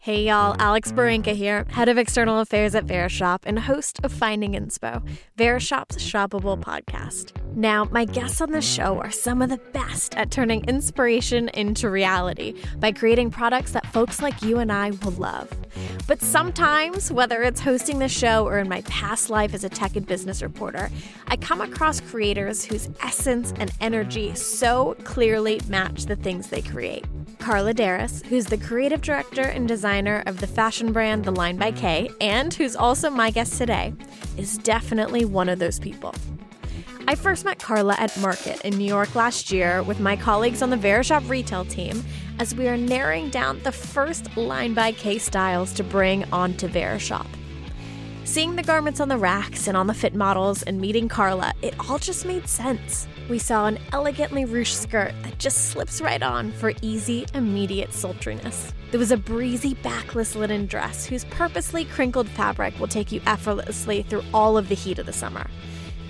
Hey y'all, Alex Barinka here, head of external affairs at Verishop and host of Finding Inspo, Verishop's shoppable podcast. Now, my guests on the show are some of the best at turning inspiration into reality by creating products that folks like you and I will love. But sometimes, whether it's hosting the show or in my past life as a tech and business reporter, I come across creators whose essence and energy so clearly match the things they create. Karla Deras, who's the creative director and designer of the fashion brand The Line by K, and who's also my guest today, is definitely one of those people. I first met Karla at Market in New York last year with my colleagues on the Verishop retail team as we are narrowing down the first Line by K styles to bring onto Verishop. Seeing the garments on the racks and on the fit models and meeting Karla, it all just made sense. We saw an elegantly ruched skirt that just slips right on for easy, immediate sultriness. There was a breezy backless linen dress whose purposely crinkled fabric will take you effortlessly through all of the heat of the summer.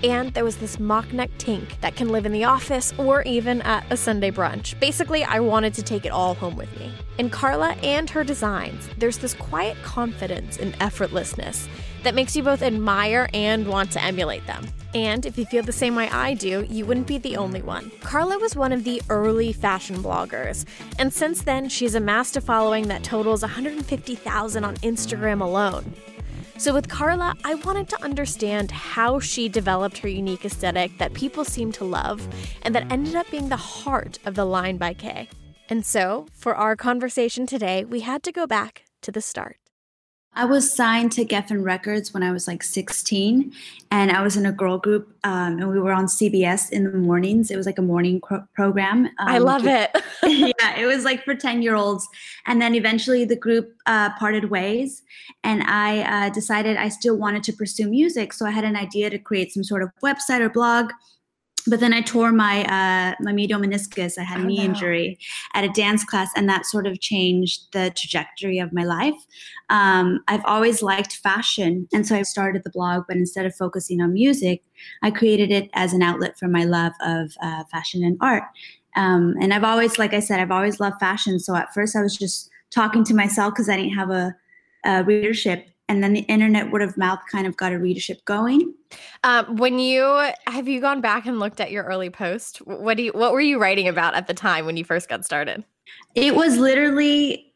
And there was this mock neck tank that can live in the office or even at a Sunday brunch. Basically, I wanted to take it all home with me. In Karla and her designs, there's this quiet confidence and effortlessness that makes you both admire and want to emulate them. And if you feel the same way I do, you wouldn't be the only one. Karla was one of the early fashion bloggers, and since then, she's amassed a following that totals 150,000 on Instagram alone. So, with Karla, I wanted to understand how she developed her unique aesthetic that people seem to love and that ended up being the heart of the line by K. And so, for our conversation today, we had to go back to the start. I was signed to Geffen Records when I was like 16, and I was in a girl group, um, and we were on CBS in the mornings. It was like a morning cro- program. Um, I love it. yeah, it was like for 10 year olds. And then eventually the group uh, parted ways, and I uh, decided I still wanted to pursue music. So I had an idea to create some sort of website or blog but then I tore my uh, my medial meniscus. I had a oh, knee no. injury at a dance class, and that sort of changed the trajectory of my life. Um, I've always liked fashion, and so I started the blog. But instead of focusing on music, I created it as an outlet for my love of uh, fashion and art. Um, and I've always, like I said, I've always loved fashion. So at first, I was just talking to myself because I didn't have a, a readership and then the internet word of mouth kind of got a readership going. Um, when you have you gone back and looked at your early post, what do you what were you writing about at the time when you first got started? It was literally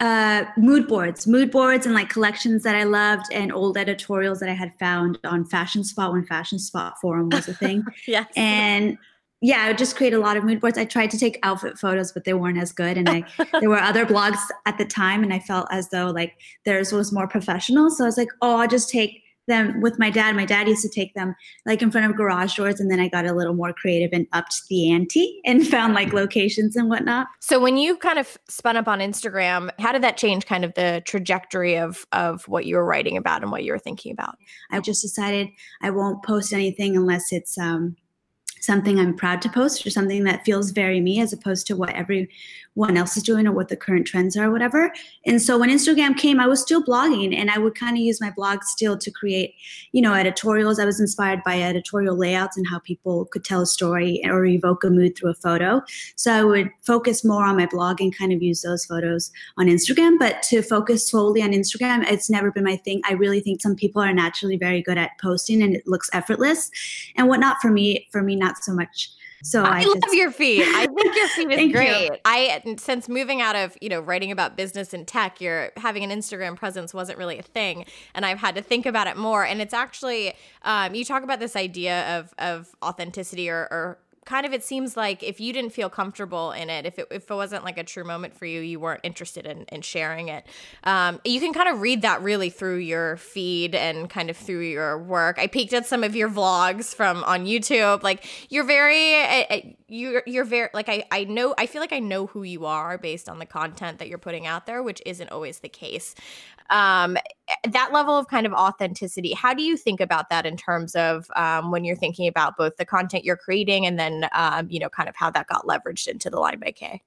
uh, mood boards, mood boards, and like collections that I loved, and old editorials that I had found on Fashion Spot when Fashion Spot forum was a thing. yes, and yeah, I would just create a lot of mood boards. I tried to take outfit photos, but they weren't as good. And I there were other blogs at the time, and I felt as though like theirs was more professional. So I was like, oh, I'll just take them with my dad. My dad used to take them like in front of garage doors, and then I got a little more creative and upped the ante and found like locations and whatnot. So when you kind of spun up on Instagram, how did that change kind of the trajectory of of what you were writing about and what you were thinking about? I just decided I won't post anything unless it's um something I'm proud to post or something that feels very me as opposed to what everyone else is doing or what the current trends are whatever. And so when Instagram came, I was still blogging and I would kind of use my blog still to create, you know, editorials. I was inspired by editorial layouts and how people could tell a story or evoke a mood through a photo. So I would focus more on my blog and kind of use those photos on Instagram. But to focus solely on Instagram, it's never been my thing. I really think some people are naturally very good at posting and it looks effortless and whatnot. For me, for me, not so much. So I, I love just... your feed. I think your feed is great. You. I since moving out of you know writing about business and tech, your having an Instagram presence wasn't really a thing, and I've had to think about it more. And it's actually um, you talk about this idea of of authenticity or, or kind of it seems like if you didn't feel comfortable in it, if it, if it wasn't like a true moment for you, you weren't interested in, in sharing it. Um, you can kind of read that really through your feed and kind of through your work. I peeked at some of your vlogs from on YouTube. Like you're very, uh, you're you're very like I I know I feel like I know who you are based on the content that you're putting out there, which isn't always the case. Um, that level of kind of authenticity how do you think about that in terms of um, when you're thinking about both the content you're creating and then um, you know kind of how that got leveraged into the line by k?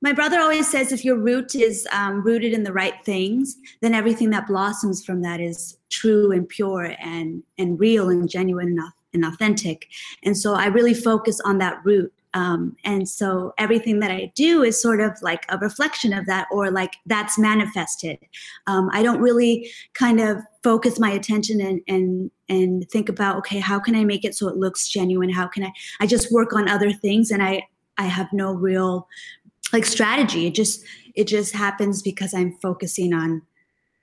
My brother always says if your root is um, rooted in the right things then everything that blossoms from that is true and pure and and real and genuine enough and authentic and so i really focus on that root Um, and so everything that I do is sort of like a reflection of that, or like that's manifested. Um, I don't really kind of focus my attention and and and think about okay, how can I make it so it looks genuine? How can I? I just work on other things, and I I have no real like strategy. It just it just happens because I'm focusing on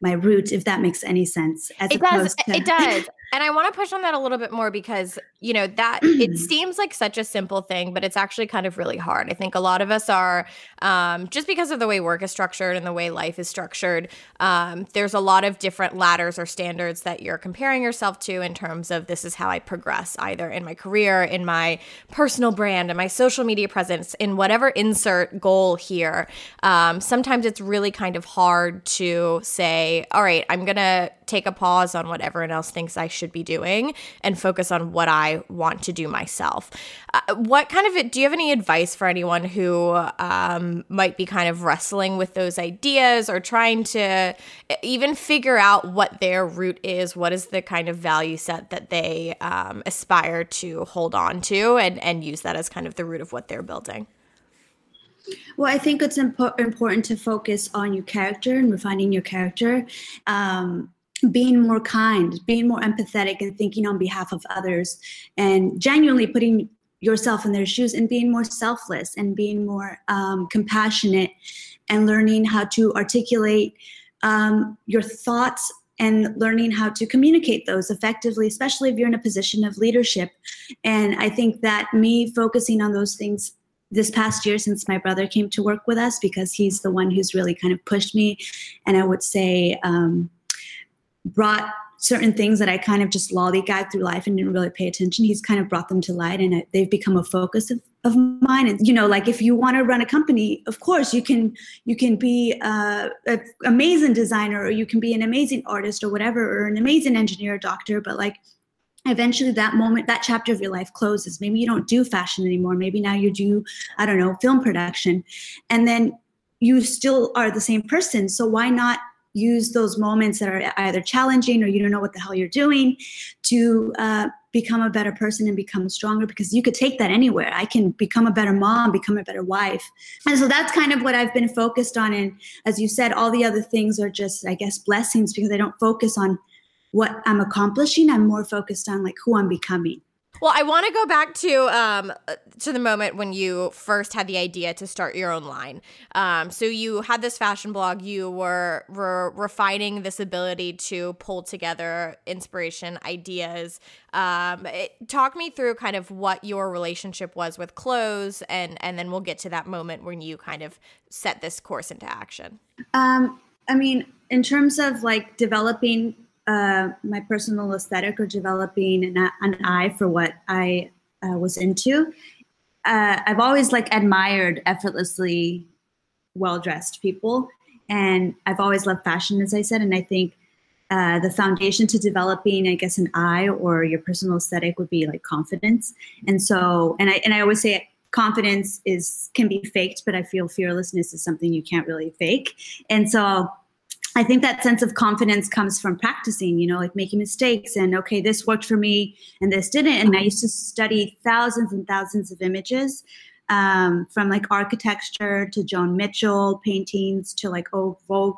my roots, if that makes any sense. it does. To- it does. And I want to push on that a little bit more because, you know, that it seems like such a simple thing, but it's actually kind of really hard. I think a lot of us are, um, just because of the way work is structured and the way life is structured, um, there's a lot of different ladders or standards that you're comparing yourself to in terms of this is how I progress, either in my career, in my personal brand, in my social media presence, in whatever insert goal here. Um, sometimes it's really kind of hard to say, all right, I'm going to take a pause on what everyone else thinks I should be doing and focus on what I want to do myself. Uh, what kind of do you have any advice for anyone who um, might be kind of wrestling with those ideas or trying to even figure out what their root is? What is the kind of value set that they um, aspire to hold on to and, and use that as kind of the root of what they're building? Well, I think it's impo- important to focus on your character and refining your character. Um, being more kind, being more empathetic, and thinking on behalf of others, and genuinely putting yourself in their shoes and being more selfless and being more um, compassionate and learning how to articulate um, your thoughts and learning how to communicate those effectively, especially if you're in a position of leadership. And I think that me focusing on those things this past year since my brother came to work with us because he's the one who's really kind of pushed me and i would say um, brought certain things that I kind of just lollygagged through life and didn't really pay attention. He's kind of brought them to light and they've become a focus of, of mine. And, you know, like if you want to run a company, of course you can, you can be uh, an amazing designer or you can be an amazing artist or whatever, or an amazing engineer or doctor. But like eventually that moment, that chapter of your life closes. Maybe you don't do fashion anymore. Maybe now you do, I don't know, film production. And then you still are the same person. So why not use those moments that are either challenging or you don't know what the hell you're doing to uh, become a better person and become stronger because you could take that anywhere. I can become a better mom, become a better wife. And so that's kind of what I've been focused on. And as you said, all the other things are just, I guess, blessings because I don't focus on what I'm accomplishing. I'm more focused on like who I'm becoming. Well, I want to go back to um, to the moment when you first had the idea to start your own line. Um, so you had this fashion blog. You were, were refining this ability to pull together inspiration, ideas. Um, it, talk me through kind of what your relationship was with clothes, and and then we'll get to that moment when you kind of set this course into action. Um, I mean, in terms of like developing uh, my personal aesthetic or developing an, an eye for what I uh, was into. Uh, I've always like admired effortlessly well dressed people, and I've always loved fashion, as I said. And I think uh, the foundation to developing, I guess, an eye or your personal aesthetic would be like confidence. And so, and I and I always say confidence is can be faked, but I feel fearlessness is something you can't really fake. And so I think that sense of confidence comes from practicing, you know, like making mistakes and okay, this worked for me and this didn't. And I used to study thousands and thousands of images um, from like architecture to Joan Mitchell paintings to like oh, Vogue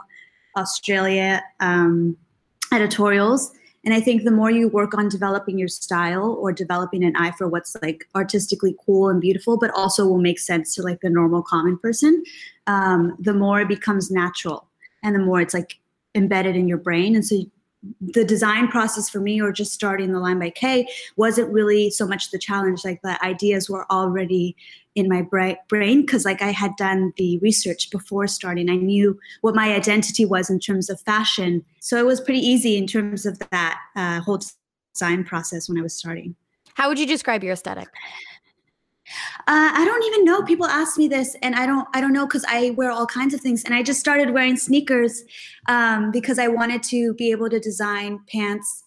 Australia um, editorials. And I think the more you work on developing your style or developing an eye for what's like artistically cool and beautiful, but also will make sense to like the normal common person, um, the more it becomes natural and the more it's like embedded in your brain. And so the design process for me or just starting the line by K wasn't really so much the challenge. Like the ideas were already in my brain because like I had done the research before starting. I knew what my identity was in terms of fashion. So it was pretty easy in terms of that uh, whole design process when I was starting. How would you describe your aesthetic? Uh, I don't even know. People ask me this, and I don't. I don't know because I wear all kinds of things, and I just started wearing sneakers um, because I wanted to be able to design pants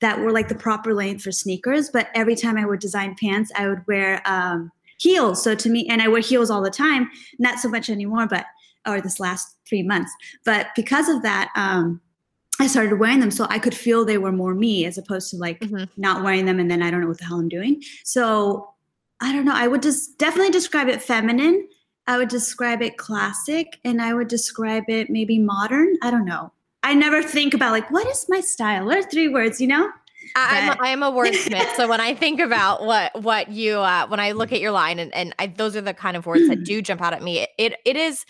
that were like the proper length for sneakers. But every time I would design pants, I would wear um, heels. So to me, and I wear heels all the time. Not so much anymore, but or this last three months. But because of that, um, I started wearing them so I could feel they were more me as opposed to like mm-hmm. not wearing them and then I don't know what the hell I'm doing. So I don't know. I would just definitely describe it feminine. I would describe it classic and I would describe it maybe modern. I don't know. I never think about like what is my style? What are three words, you know? I'm I'm a wordsmith, so when I think about what what you uh, when I look at your line and and I, those are the kind of words that do jump out at me. It it is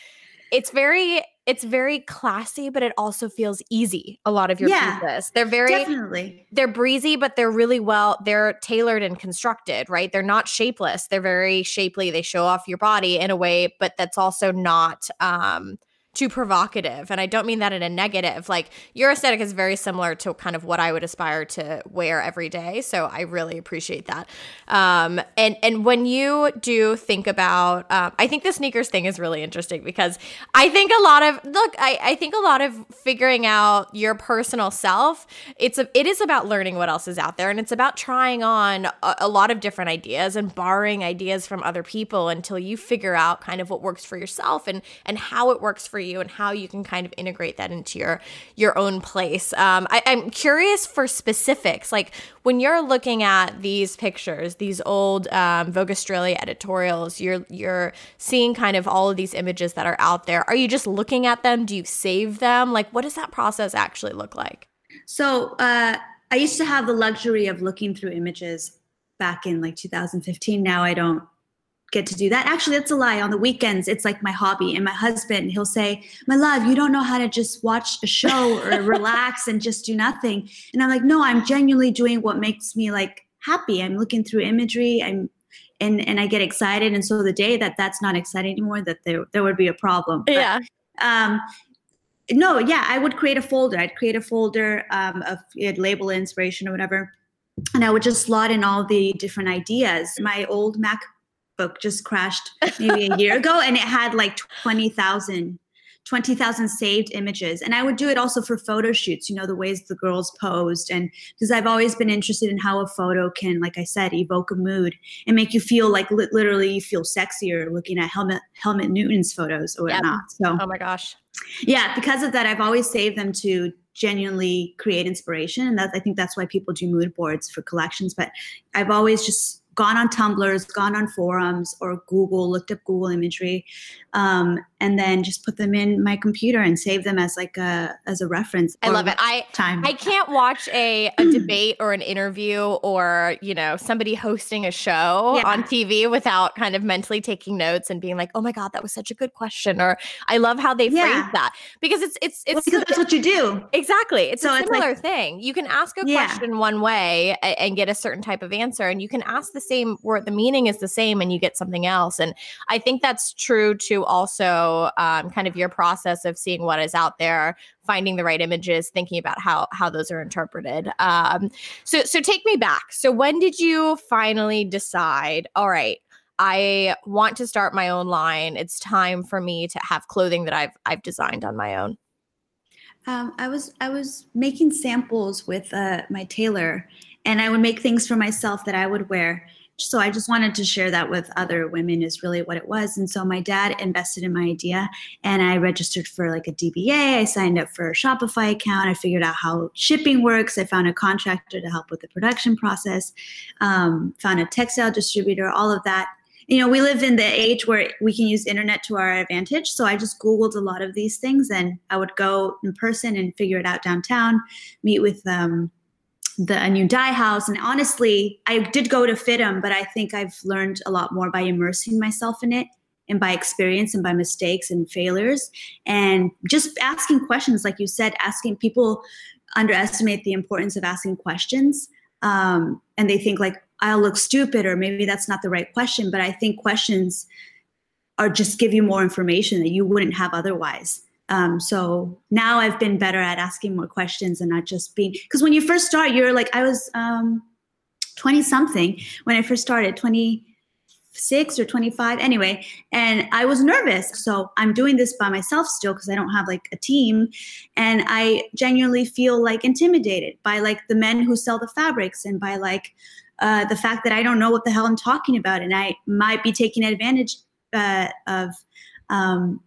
it's very it's very classy, but it also feels easy. A lot of your yeah, pieces, they're very definitely they're breezy, but they're really well they're tailored and constructed. Right, they're not shapeless. They're very shapely. They show off your body in a way, but that's also not um too provocative. And I don't mean that in a negative. Like your aesthetic is very similar to kind of what I would aspire to wear every day. So I really appreciate that. Um, and and when you do think about, um, I think the sneakers thing is really interesting because I think a lot of look, I, I think a lot of figuring out your personal self. It's a, it is about learning what else is out there, and it's about trying on a, a lot of different ideas and borrowing ideas from other people until you figure out kind of what works for yourself and and how it works for you and how you can kind of integrate that into your your own place. Um, I, I'm curious for specifics, like when you're looking at these pictures, these old um, Vogue Australia editorials, you're you're seeing kind of all of these images that are out there. Are you just looking at them? Do you save them? Like, what does that process actually look like? So uh, I used to have the luxury of looking through images back in like 2015. Now I don't get to do that. Actually, that's a lie. On the weekends, it's like my hobby. And my husband, he'll say, My love, you don't know how to just watch a show or relax and just do nothing. And I'm like, No, I'm genuinely doing what makes me like happy. I'm looking through imagery. I'm and and I get excited. And so the day that that's not exciting anymore, that there there would be a problem. But, yeah. Um, no, yeah, I would create a folder. I'd create a folder um, of you'd label inspiration or whatever, and I would just slot in all the different ideas. My old Mac book just crashed maybe a year ago and it had like 20,000 20,000 saved images. And I would do it also for photo shoots, you know, the ways the girls posed. And because I've always been interested in how a photo can, like I said, evoke a mood and make you feel like li- literally you feel sexier looking at Helmut, Helmut Newton's photos or whatnot. Yep. So, oh my gosh. Yeah, because of that, I've always saved them to genuinely create inspiration. And that, I think that's why people do mood boards for collections. But I've always just gone on Tumblrs, gone on forums or Google, looked up Google imagery, um, and then just put them in my computer and save them as like a as a reference. I love it. I time. I can't watch a, a debate or an interview or you know somebody hosting a show yeah. on TV without kind of mentally taking notes and being like, oh my god, that was such a good question, or I love how they yeah. phrase that because it's it's it's well, because that's what you do exactly. It's so a similar it's like, thing. You can ask a yeah. question one way and, and get a certain type of answer, and you can ask the same where the meaning is the same and you get something else. And I think that's true to also um, kind of your process of seeing what is out there, finding the right images, thinking about how how those are interpreted. Um, so so take me back. So when did you finally decide? All right. I want to start my own line. It's time for me to have clothing that I've I've designed on my own. Um, I was I was making samples with uh, my tailor, and I would make things for myself that I would wear. So I just wanted to share that with other women is really what it was. And so my dad invested in my idea and I registered for like a DBA. I signed up for a Shopify account. I figured out how shipping works. I found a contractor to help with the production process, um, found a textile distributor, all of that. You know, we live in the age where we can use internet to our advantage. So I just Googled a lot of these things and I would go in person and figure it out downtown, meet with um, the a new dye house. And honestly i did go to FIDM but i think i've learned a lot more by immersing myself in it and by experience and by mistakes and failures. And just asking questions like you said asking people underestimate the importance of asking questions um, and they think like i'll look stupid or maybe that's not the right question but i think questions are just give you more information that you wouldn't have otherwise um, so now I've been better at asking more questions and not just being because when you first start, you're like I was um, 20 something when I first started, 26 or 25 anyway, and I was nervous. So I'm doing this by myself still because I don't have like a team, and I genuinely feel like intimidated by like the men who sell the fabrics and by like uh, the fact that I don't know what the hell I'm talking about, and I might be taking advantage uh, of. Um,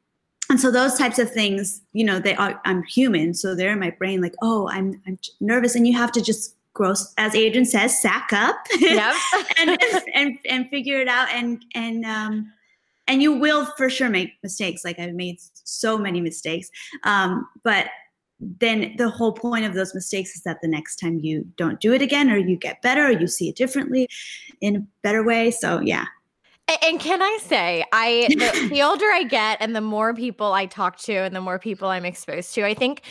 and so those types of things you know they are i'm human so they're in my brain like oh i'm i'm nervous. And you have to just gross as adrian says sack up Yep. and, and and figure it out. And and um and you will for sure make mistakes. Like i've made so many mistakes. Um but then the whole point of those mistakes is that the next time you don't do it again or you get better or you see it differently in a better way. So yeah And can I say, I the, the older I get and the more people I talk to and the more people I'm exposed to, I think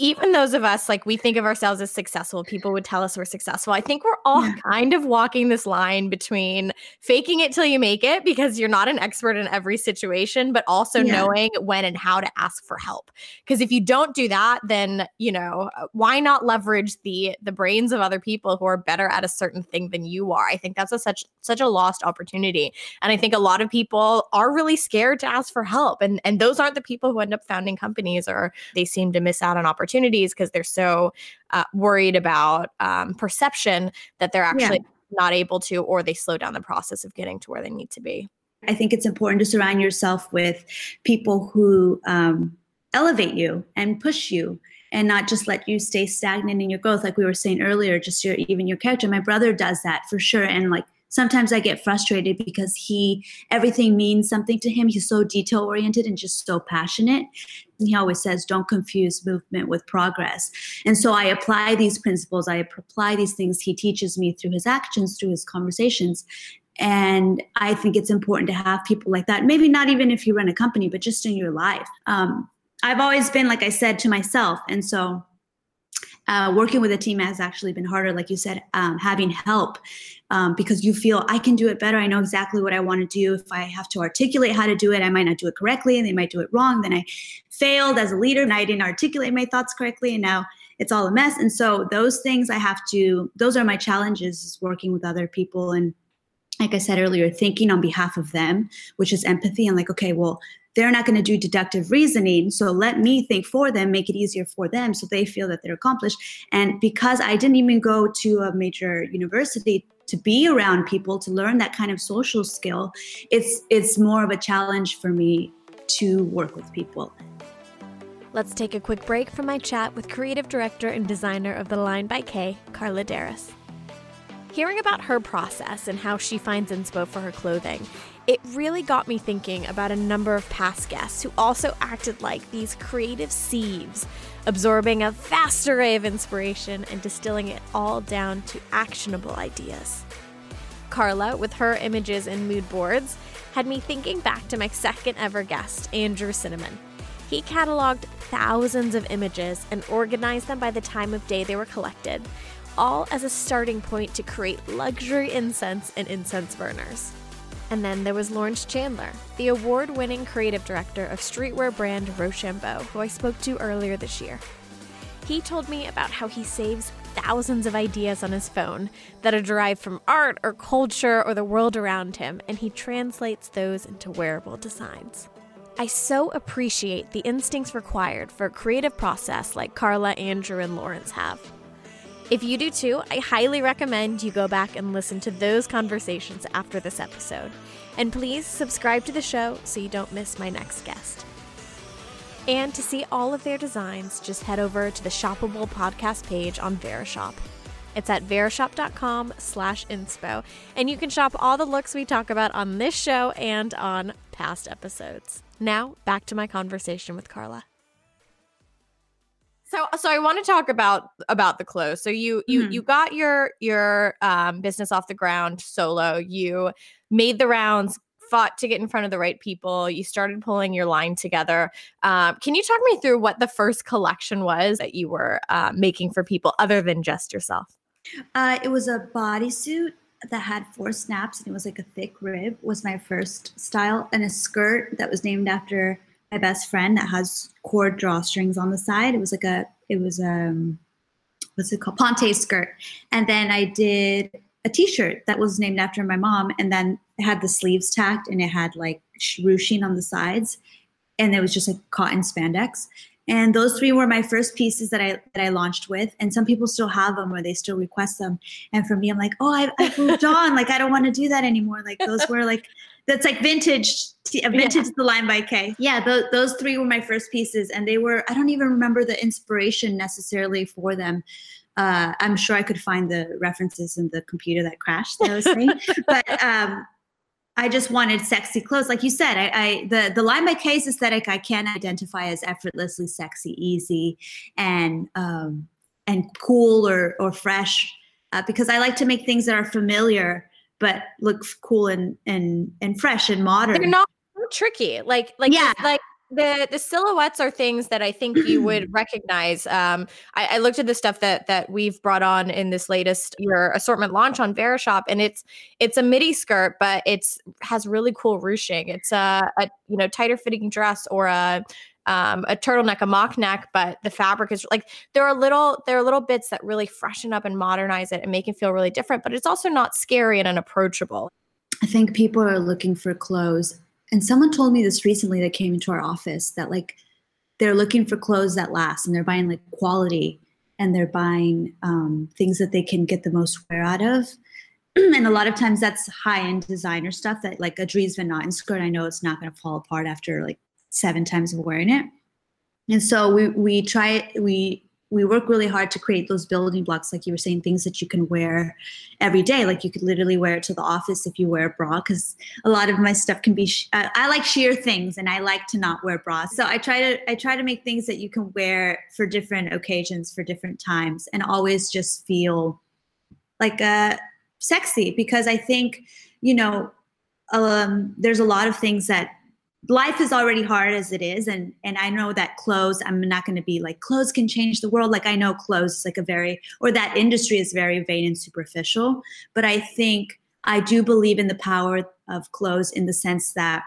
even those of us like we think of ourselves as successful, people would tell us we're successful. I think we're all Yeah. kind of walking this line between faking it till you make it because you're not an expert in every situation, but also Yeah. knowing when and how to ask for help. Because if you don't do that, then you know uh, why not leverage the the brains of other people who are better at a certain thing than you are? I think that's a such such a lost opportunity. And I think a lot of people are really scared to ask for help. And and those aren't the people who end up founding companies or they seem to miss out on opportunities because they're so uh, worried about um, perception that they're actually not able to or they slow down the process of getting to where they need to be. I think it's important to surround yourself with people who um, elevate you and push you and not just let you stay stagnant in your growth. Like we were saying earlier, just your even your character. My brother does that for sure. And like sometimes I get frustrated because he everything means something to him. He's so detail oriented and just so passionate. And he always says, don't confuse movement with progress. And so I apply these principles, I apply these things he teaches me through his actions, through his conversations. And I think it's important to have people like that. Maybe not even if you run a company, but just in your life. Um, I've always been, like I said, to myself. And so uh, working with a team has actually been harder, like you said, um, having help um, because you feel I can do it better. I know exactly what I want to do. If I have to articulate how to do it, I might not do it correctly and they might do it wrong. Then I failed as a leader and I didn't articulate my thoughts correctly. And now it's all a mess. And so those things I have to, those are my challenges working with other people and like I said earlier, thinking on behalf of them, which is empathy and like, okay, well, they're not going to do deductive reasoning. So let me think for them, make it easier for them so they feel that they're accomplished. And because I didn't even go to a major university to be around people to learn that kind of social skill, it's it's more of a challenge for me to work with people. Let's take a quick break from my chat with creative director and designer of The Line by K, Karla Deras. Hearing about her process and how she finds inspo for her clothing, it really got me thinking about a number of past guests who also acted like these creative sieves, absorbing a vast array of inspiration and distilling it all down to actionable ideas. Karla, with her images and mood boards, had me thinking back to my second ever guest, Andrew Cinnamon. He cataloged thousands of images and organized them by the time of day they were collected, all as a starting point to create luxury incense and incense burners. And then there was Laurence Chandler, the award winning creative director of streetwear brand Rochambeau, who I spoke to earlier this year. He told me about how he saves thousands of ideas on his phone that are derived from art or culture or the world around him, and he translates those into wearable designs. I so appreciate the instincts required for a creative process like Karla, Andrew, and Laurence have. If you do too, I highly recommend you go back and listen to those conversations after this episode. And please subscribe to the show so you don't miss my next guest. And to see all of their designs, just head over to the Shoppable podcast page on Verishop. It's at verishop.com slash inspo, and you can shop all the looks we talk about on this show and on past episodes. Now, back to my conversation with Karla. So, so I want to talk about about the clothes. So you you Mhm. you got your your um, business off the ground solo. You made the rounds, fought to get in front of the right people. You started pulling your line together. Um, can you talk me through what the first collection was that you were uh, making for people other than just yourself? Uh, it was a bodysuit that had four snaps and it was like a thick rib was my first style and a skirt that was named after my best friend that has cord drawstrings on the side. It was like a it was um what's it called? Ponte skirt. And then I did a t-shirt that was named after my mom and then had the sleeves tacked and it had like ruching on the sides and it was just like cotton spandex. And those three were my first pieces that I that I launched with and some people still have them or they still request them. And for me I'm like oh I've, I've moved on. Like I don't want to do that anymore. Like those were like that's like vintage vintage yeah. the line by K. Yeah, those, those three were my first pieces, and they were I don't even remember the inspiration necessarily for them. Uh, I'm sure I could find the references in the computer that crashed that I was saying, but um, I just wanted sexy clothes, like you said. I, I the the line by K's aesthetic I can identify as effortlessly sexy, easy, and um, and cool or or fresh, uh, because I like to make things that are familiar but looks cool and and and fresh and modern. They're not so tricky. Like like yeah. like the the silhouettes are things that I think you would recognize. Um, I, I, looked at the stuff that that we've brought on in this latest your assortment launch on Verishop, and it's it's a midi skirt, but it's has really cool ruching. It's a, a you know tighter fitting dress or a um, a turtleneck, a mock neck, but the fabric is like there are little there are little bits that really freshen up and modernize it and make it feel really different. But it's also not scary and unapproachable. I think people are looking for clothes, and someone told me this recently that came into our office that like they're looking for clothes that last, and they're buying like quality, and they're buying um, things that they can get the most wear out of. and a lot of times that's high end designer stuff that like a Dries Van Noten skirt. I know it's not going to fall apart after like seven times of wearing it. And so we we try we we work really hard to create those building blocks, like you were saying, things that you can wear every day. Like you could literally wear it to the office if you wear a bra, because a lot of my stuff can be. Sh- I like sheer things, and I like to not wear bras. So I try to I try to make things that you can wear for different occasions, for different times, and always just feel like uh, sexy. Because I think you know, um, there's a lot of things that life is already hard as it is and and i know that clothes i'm not going to be like clothes can change the world. Like i know clothes is like a very or that industry is very vain and superficial but i think i do believe in the power of clothes in the sense that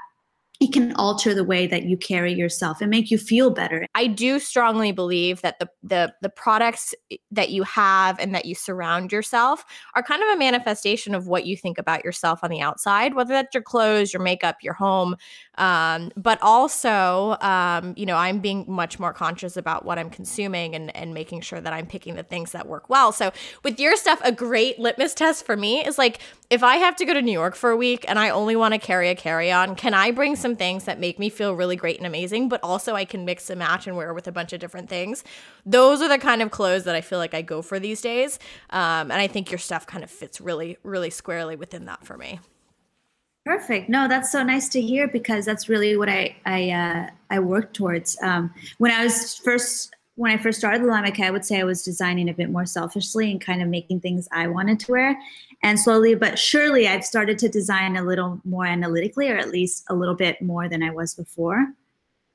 it can alter the way that you carry yourself and make you feel better. I do strongly believe that the the the products that you have and that you surround yourself are kind of a manifestation of what you think about yourself on the outside, whether that's your clothes, your makeup, your home, um, but also, um, you know, I'm being much more conscious about what I'm consuming and and making sure that I'm picking the things that work well. So with your stuff, a great litmus test for me is like if I have to go to New York for a week and I only want to carry a carry on, can I bring some things that make me feel really great and amazing, but also I can mix and match and wear with a bunch of different things? Those are the kind of clothes that I feel like I go for these days. Um, and I think your stuff kind of fits really, really squarely within that for me. Perfect. No, that's so nice to hear because that's really what I I uh, I work towards. Um, when I was first when I first started the Line by K, I would say I was designing a bit more selfishly and kind of making things I wanted to wear. And slowly but surely, I've started to design a little more analytically, or at least a little bit more than I was before.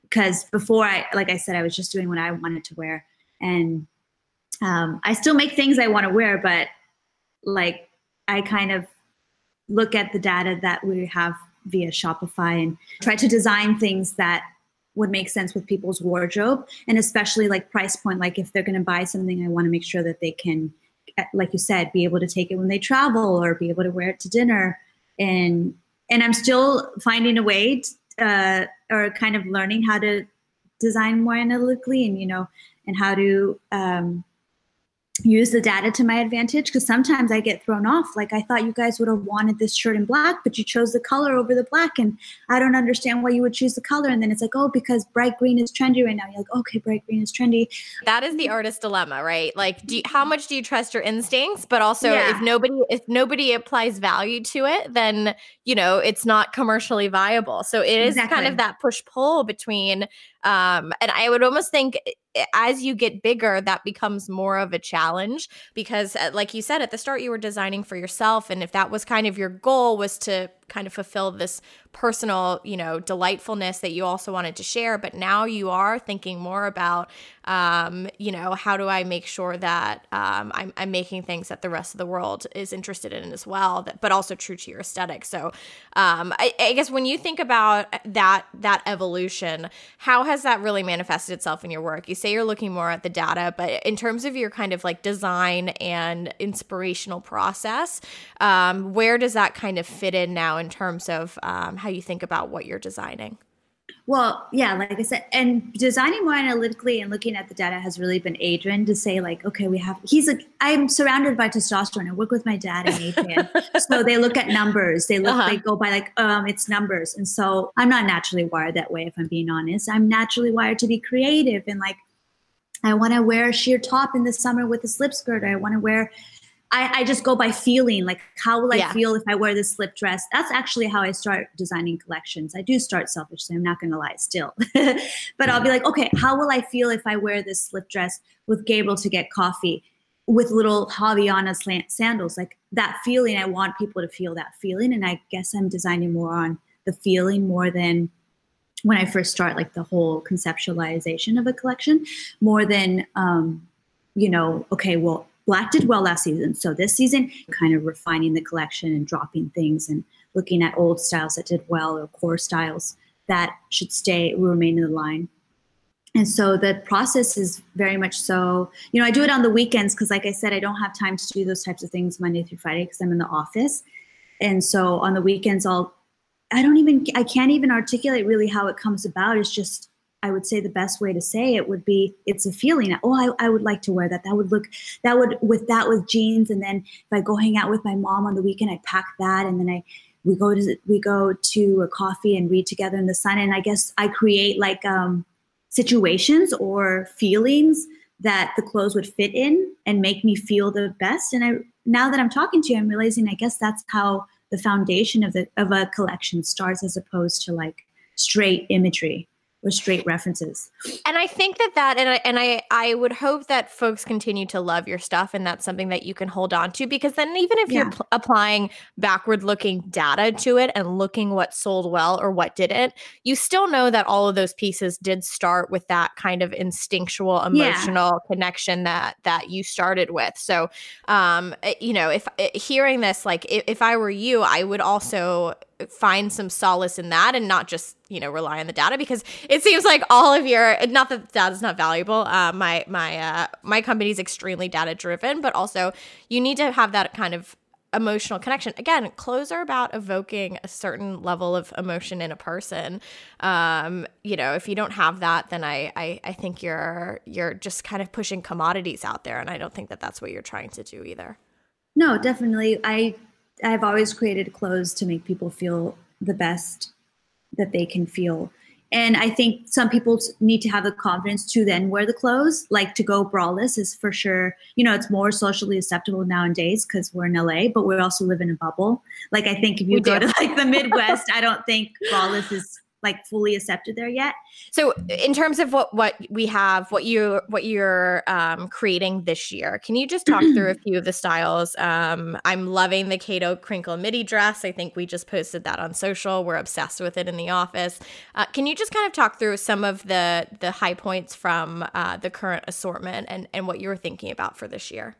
Because before, I like I said, I was just doing what I wanted to wear, and um, I still make things I want to wear, but like I kind of look at the data that we have via Shopify and try to design things that would make sense with people's wardrobe and especially like price point like if they're going to buy something i want to make sure that they can like you said be able to take it when they travel or be able to wear it to dinner. And and i'm still finding a way to, uh, or kind of learning how to design more analytically and you know and how to um, use the data to my advantage because sometimes I get thrown off. Like I thought you guys would have wanted this shirt in black, but you chose the color over the black, and I don't understand why you would choose the color. And then it's like, oh, because bright green is trendy right now. You're like, okay, bright green is trendy. That is the artist dilemma, right? Like, do you, how much do you trust your instincts? But also, yeah. if nobody if nobody applies value to it, then you know it's not commercially viable. So it is exactly. kind of that push pull between um, and I would almost think as you get bigger, that becomes more of a challenge because, uh, like you said at the start, you were designing for yourself. And if that was kind of your goal, was to kind of fulfill this personal, you know, delightfulness that you also wanted to share. But now you are thinking more about, um, you know, how do I make sure that um, I'm, I'm, making things that the rest of the world is interested in as well, that, but also true to your aesthetic. So um, I, I guess when you think about that that evolution, how has that really manifested itself in your work? You say you're looking more at the data, but in terms of your kind of like design and inspirational process, um, where does that kind of fit in now in terms of um, how you think about what you're designing? Well, yeah, like I said, and designing more analytically and looking at the data has really been Adrian to say, like, okay, we have, he's like, I'm surrounded by testosterone. I work with my dad and Adrian. so they look at numbers. They look, uh-huh. they go by like, um, it's numbers. And so I'm not naturally wired that way, if I'm being honest. I'm naturally wired to be creative and like, I want to wear a sheer top in the summer with a slip skirt. I want to wear I, I, just go by feeling like how will I yeah. feel if I wear this slip dress? That's actually how I start designing collections. I do start selfishly, I'm not gonna lie still. but I'll be like, okay, how will I feel if I wear this slip dress with Gabriel to get coffee with little Havaiana sandals? Like that feeling, I want people to feel that feeling. And I guess I'm designing more on the feeling more than when I first start like the whole conceptualization of a collection, more than um, you know, okay, well, Black did well last season. So this season, kind of refining the collection and dropping things and looking at old styles that did well or core styles that should stay, remain in the line. And so the process is very much so, you know, I do it on the weekends because, like I said, I don't have time to do those types of things Monday through Friday because I'm in the office. And so on the weekends, I'll, I don't even, I can't even articulate really how it comes about. It's just I would say the best way to say it would be it's a feeling. Oh, I, I would like to wear that. That would look that would with that with jeans. And then if I go hang out with my mom on the weekend, I pack that and then I we go to we go to a coffee and read together in the sun. And I guess I create like um, situations or feelings that the clothes would fit in and make me feel the best. And I now that I'm talking to you, I'm realizing I guess that's how the foundation of the of a collection starts as opposed to like straight imagery or straight references. And I think that that and I, and I I would hope that folks continue to love your stuff and that's something that you can hold on to because then even if yeah. you're pl- applying backward looking data to it and looking what sold well or what didn't, you still know that all of those pieces did start with that kind of instinctual emotional yeah. connection that that you started with. So um eh, you know, if eh, hearing this like if, if I were you, I would also find some solace in that and not just you know rely on the data because it seems like all of your not that data is not valuable uh, my my uh, my company is extremely data driven but also you need to have that kind of emotional connection. Again clothes are about evoking a certain level of emotion in a person. Um you know if you don't have that then I, I i think you're you're just kind of pushing commodities out there and i don't think that that's what you're trying to do either. No definitely. I I've always created clothes to make people feel the best that they can feel. And I think some people need to have the confidence to then wear the clothes. Like to go braless is for sure, you know, it's more socially acceptable nowadays because we're in LA, but we also live in a bubble. Like I think if you we go do. to like the Midwest, I don't think braless is like fully accepted there yet. So in terms of what what we have, what you what you're um, creating this year, can you just talk through a few of the styles? Um, I'm loving the Kato crinkle midi dress. I think we just posted that on social. We're obsessed with it in the office. Uh, can you just kind of talk through some of the the high points from uh, the current assortment and and what you were thinking about for this year?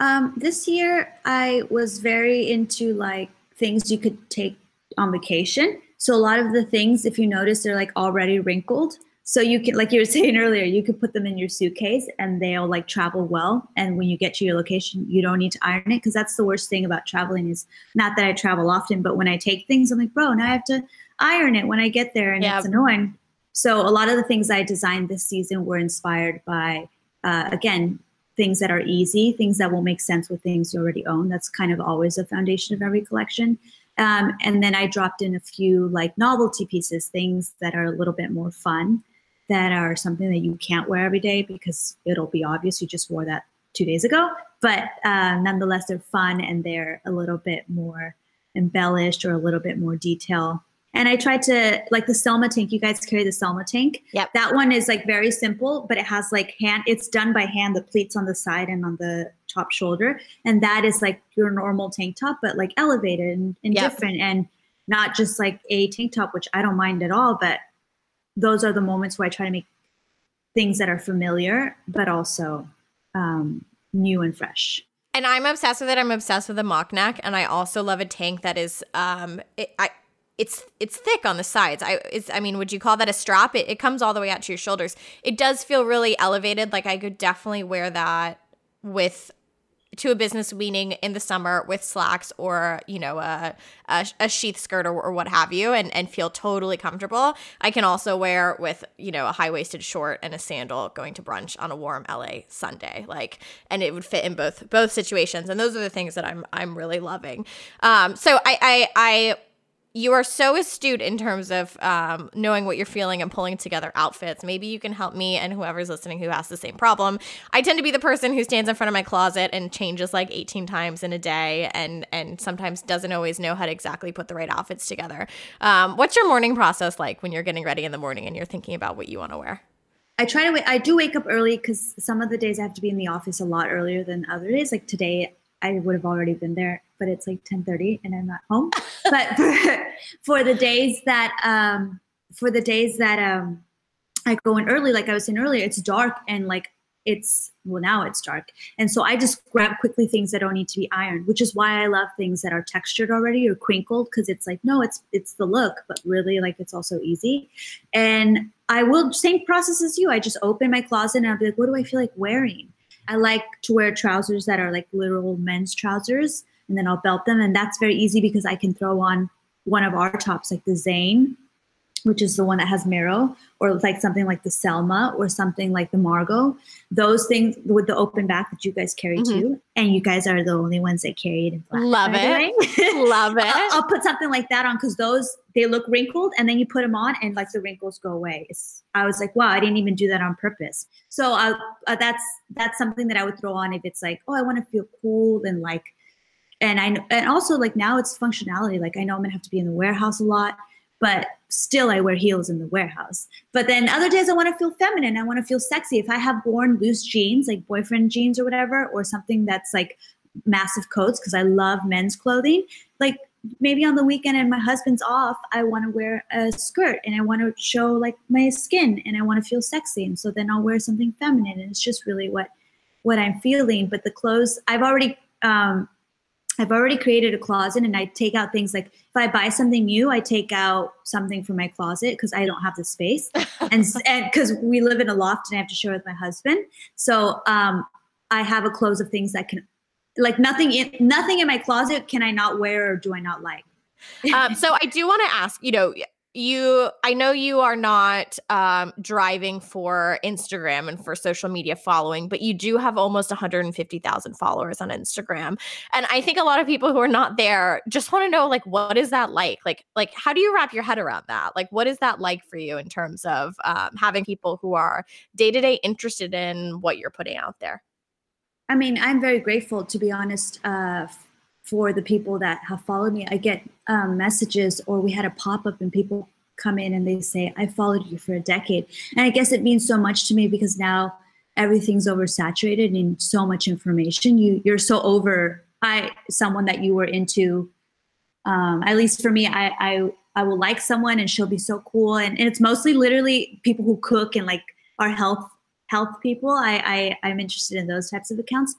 Um, this year, I was very into like things you could take on vacation. So a lot of the things, if you notice, they're like already wrinkled. So you can, like you were saying earlier, you could put them in your suitcase and they'll like travel well. And when you get to your location, you don't need to iron it because that's the worst thing about traveling is not that I travel often, but when I take things, I'm like, bro, now I have to iron it when I get there, and yeah. it's annoying. So a lot of the things I designed this season were inspired by, uh, again, things that are easy, things that will make sense with things you already own. That's kind of always the foundation of every collection. Um, and then I dropped in a few like novelty pieces, things that are a little bit more fun, that are something that you can't wear every day because it'll be obvious you just wore that two days ago. But uh, nonetheless, they're fun and they're a little bit more embellished or a little bit more detail and I tried to like the Selma tank. You guys carry the Selma tank. Yep. That one is like very simple, but it has like hand. It's done by hand. The pleats on the side and on the top shoulder, and that is like your normal tank top, but like elevated and, and yep. different, and not just like a tank top, which I don't mind at all. But those are the moments where I try to make things that are familiar, but also um, new and fresh. And I'm obsessed with it. I'm obsessed with the mock neck, and I also love a tank that is. Um, it, I it's it's thick on the sides. I it's I mean, would you call that a strap? It, it comes all the way out to your shoulders. It does feel really elevated. Like I could definitely wear that with to a business meeting in the summer with slacks or you know a, a, a sheath skirt or, or, what have you and, and feel totally comfortable i can also wear with you know a high-waisted short and a sandal going to brunch on a warm la sunday like and it would fit in both both situations and those are the things that i'm i'm really loving um so i i i you are so astute in terms of um, knowing what you're feeling and pulling together outfits. Maybe you can help me and whoever's listening who has the same problem. I tend to be the person who stands in front of my closet and changes like 18 times in a day, and and sometimes doesn't always know how to exactly put the right outfits together. Um, what's your morning process like when you're getting ready in the morning and you're thinking about what you want to wear? I try to. I do wake up early because some of the days I have to be in the office a lot earlier than other days. Like today, I would have already been there, but it's like 10:30 and I'm not home. but for, the days that um, for the days that um, I go in early, like I was saying earlier, it's dark and like it's well now it's dark, and so I just grab quickly things that don't need to be ironed, which is why I love things that are textured already or crinkled because it's like no, it's it's the look, but really like it's also easy. And I will same process as you. I just open my closet and I'll be like, what do I feel like wearing? I like to wear trousers that are like literal men's trousers, and then I'll belt them, and that's very easy because I can throw on one of our tops, like the Zane, which is the one that has marrow, or like something like the Selma or something like the Margot. Those things with the open back that you guys carry mm-hmm. too. And you guys are the only ones that carry it in black. Love it. Love it. I'll, I'll, put something like that on because those they look wrinkled and then you put them on and like the wrinkles go away. It's, I was like, wow, I didn't even do that on purpose. So uh, uh, that's that's something that I would throw on if it's like, oh, I want to feel cool and like, and I and also like now it's functionality. Like I know I'm gonna have to be in the warehouse a lot but still I wear heels in the warehouse. But then other days I want to feel feminine. I want to feel sexy. If I have worn loose jeans, like boyfriend jeans or whatever, or something that's like massive coats, because I love men's clothing, like maybe on the weekend and my husband's off, I want to wear a skirt and I want to show like my skin and I want to feel sexy. And so then I'll wear something feminine. And it's just really what what I'm feeling. But the clothes I've already um, I've already created a closet and I take out things like if I buy something new, I take out something from my closet because I don't have the space. and because we live in a loft and I have to share with my husband. So um, I have a clothes of things that can like nothing in nothing in my closet can I not wear or do I not like. um, so I do want to ask, you know, you i know you are not um, driving for instagram and for social media following but you do have almost 150000 followers on instagram. And i think a lot of people who are not there just want to know like what is that like? Like like how do you wrap your head around that? Like what is that like for you in terms of um, having people who are day to day interested in what you're putting out there? I mean i'm very grateful to be honest uh, for the people that have followed me. I get um, messages, or we had a pop up, and people come in and they say, I followed you for a decade. And I guess it means so much to me because now everything's oversaturated in so much information. You you're so over I someone that you were into. Um, at least for me, I, I I will like someone and she'll be so cool. And, and it's mostly literally people who cook and like are health health people. I, I I'm interested in those types of accounts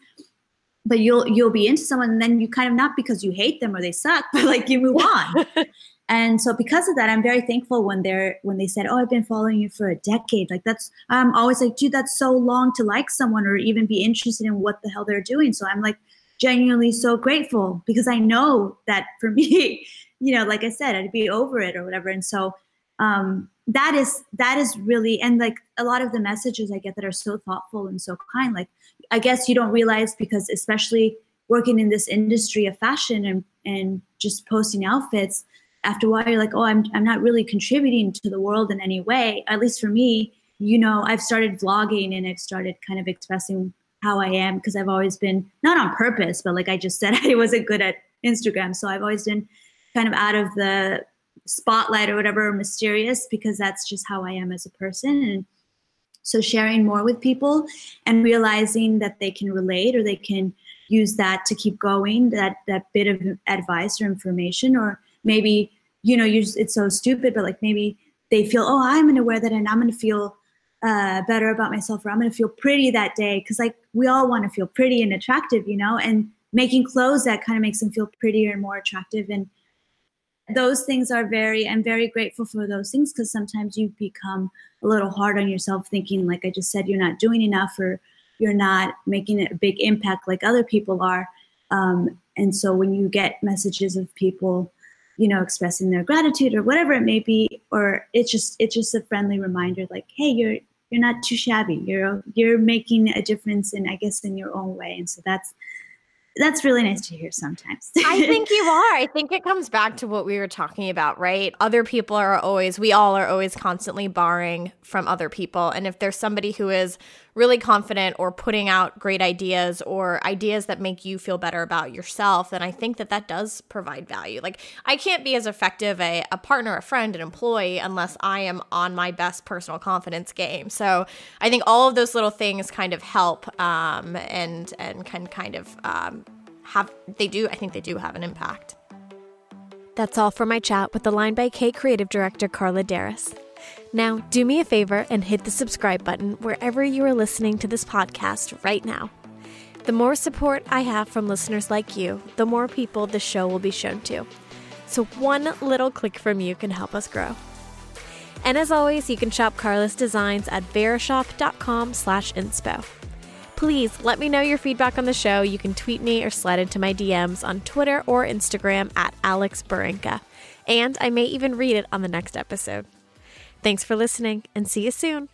but you'll you'll be into someone and then you kind of not because you hate them or they suck but like you move on. And so because of that i'm very thankful when they're when they said oh i've been following you for a decade. Like that's i'm always like dude that's so long to like someone or even be interested in what the hell they're doing. So i'm like genuinely so grateful because i know that for me you know like i said i'd be over it or whatever. And so um that is that is really and like a lot of the messages i get that are so thoughtful and so kind like i guess you don't realize because especially working in this industry of fashion and and just posting outfits after a while you're like oh i'm i'm not really contributing to the world in any way. At least for me you know i've started vlogging and i've started kind of expressing how i am because i've always been not on purpose but like i just said i wasn't good at instagram so i've always been kind of out of the spotlight or whatever mysterious because that's just how I am as a person. And so sharing more with people and realizing that they can relate or they can use that to keep going, that that bit of advice or information, or maybe, you know, just, it's so stupid, but like maybe they feel, oh, I'm gonna wear that and I'm gonna feel uh, better about myself or I'm gonna feel pretty that day. Cause like we all wanna feel pretty and attractive, you know, and making clothes that kind of makes them feel prettier and more attractive and those things are very i'm very grateful for those things because sometimes you become a little hard on yourself thinking like i just said you're not doing enough or you're not making a big impact like other people are. Um, and so when you get messages of people, you know, expressing their gratitude or whatever it may be, or it's just it's just a friendly reminder, like, hey, you're you're not too shabby. You're you're making a difference in I guess in your own way. And so that's that's really nice to hear sometimes. I think you are. I think it comes back to what we were talking about, right? Other people are always, we all are always constantly borrowing from other people. And if there's somebody who is really confident or putting out great ideas or ideas that make you feel better about yourself, then I think that that does provide value. Like, I can't be as effective a, a partner, a friend, an employee unless I am on my best personal confidence game. So I think all of those little things kind of help um, and, and can kind of um, have, they do, I think they do have an impact. That's all for my chat with the Line by K creative director Karla Deras. Now, do me a favor and hit the subscribe button wherever you are listening to this podcast right now. The more support I have from listeners like you, the more people the show will be shown to. So one little click from you can help us grow. And as always, you can shop Karla's designs at verishop.com slash inspo. Please let me know your feedback on the show. You can tweet me or slide into my DMs on Twitter or Instagram at Alex Barinka. And I may even read it on the next episode. Thanks for listening and see you soon.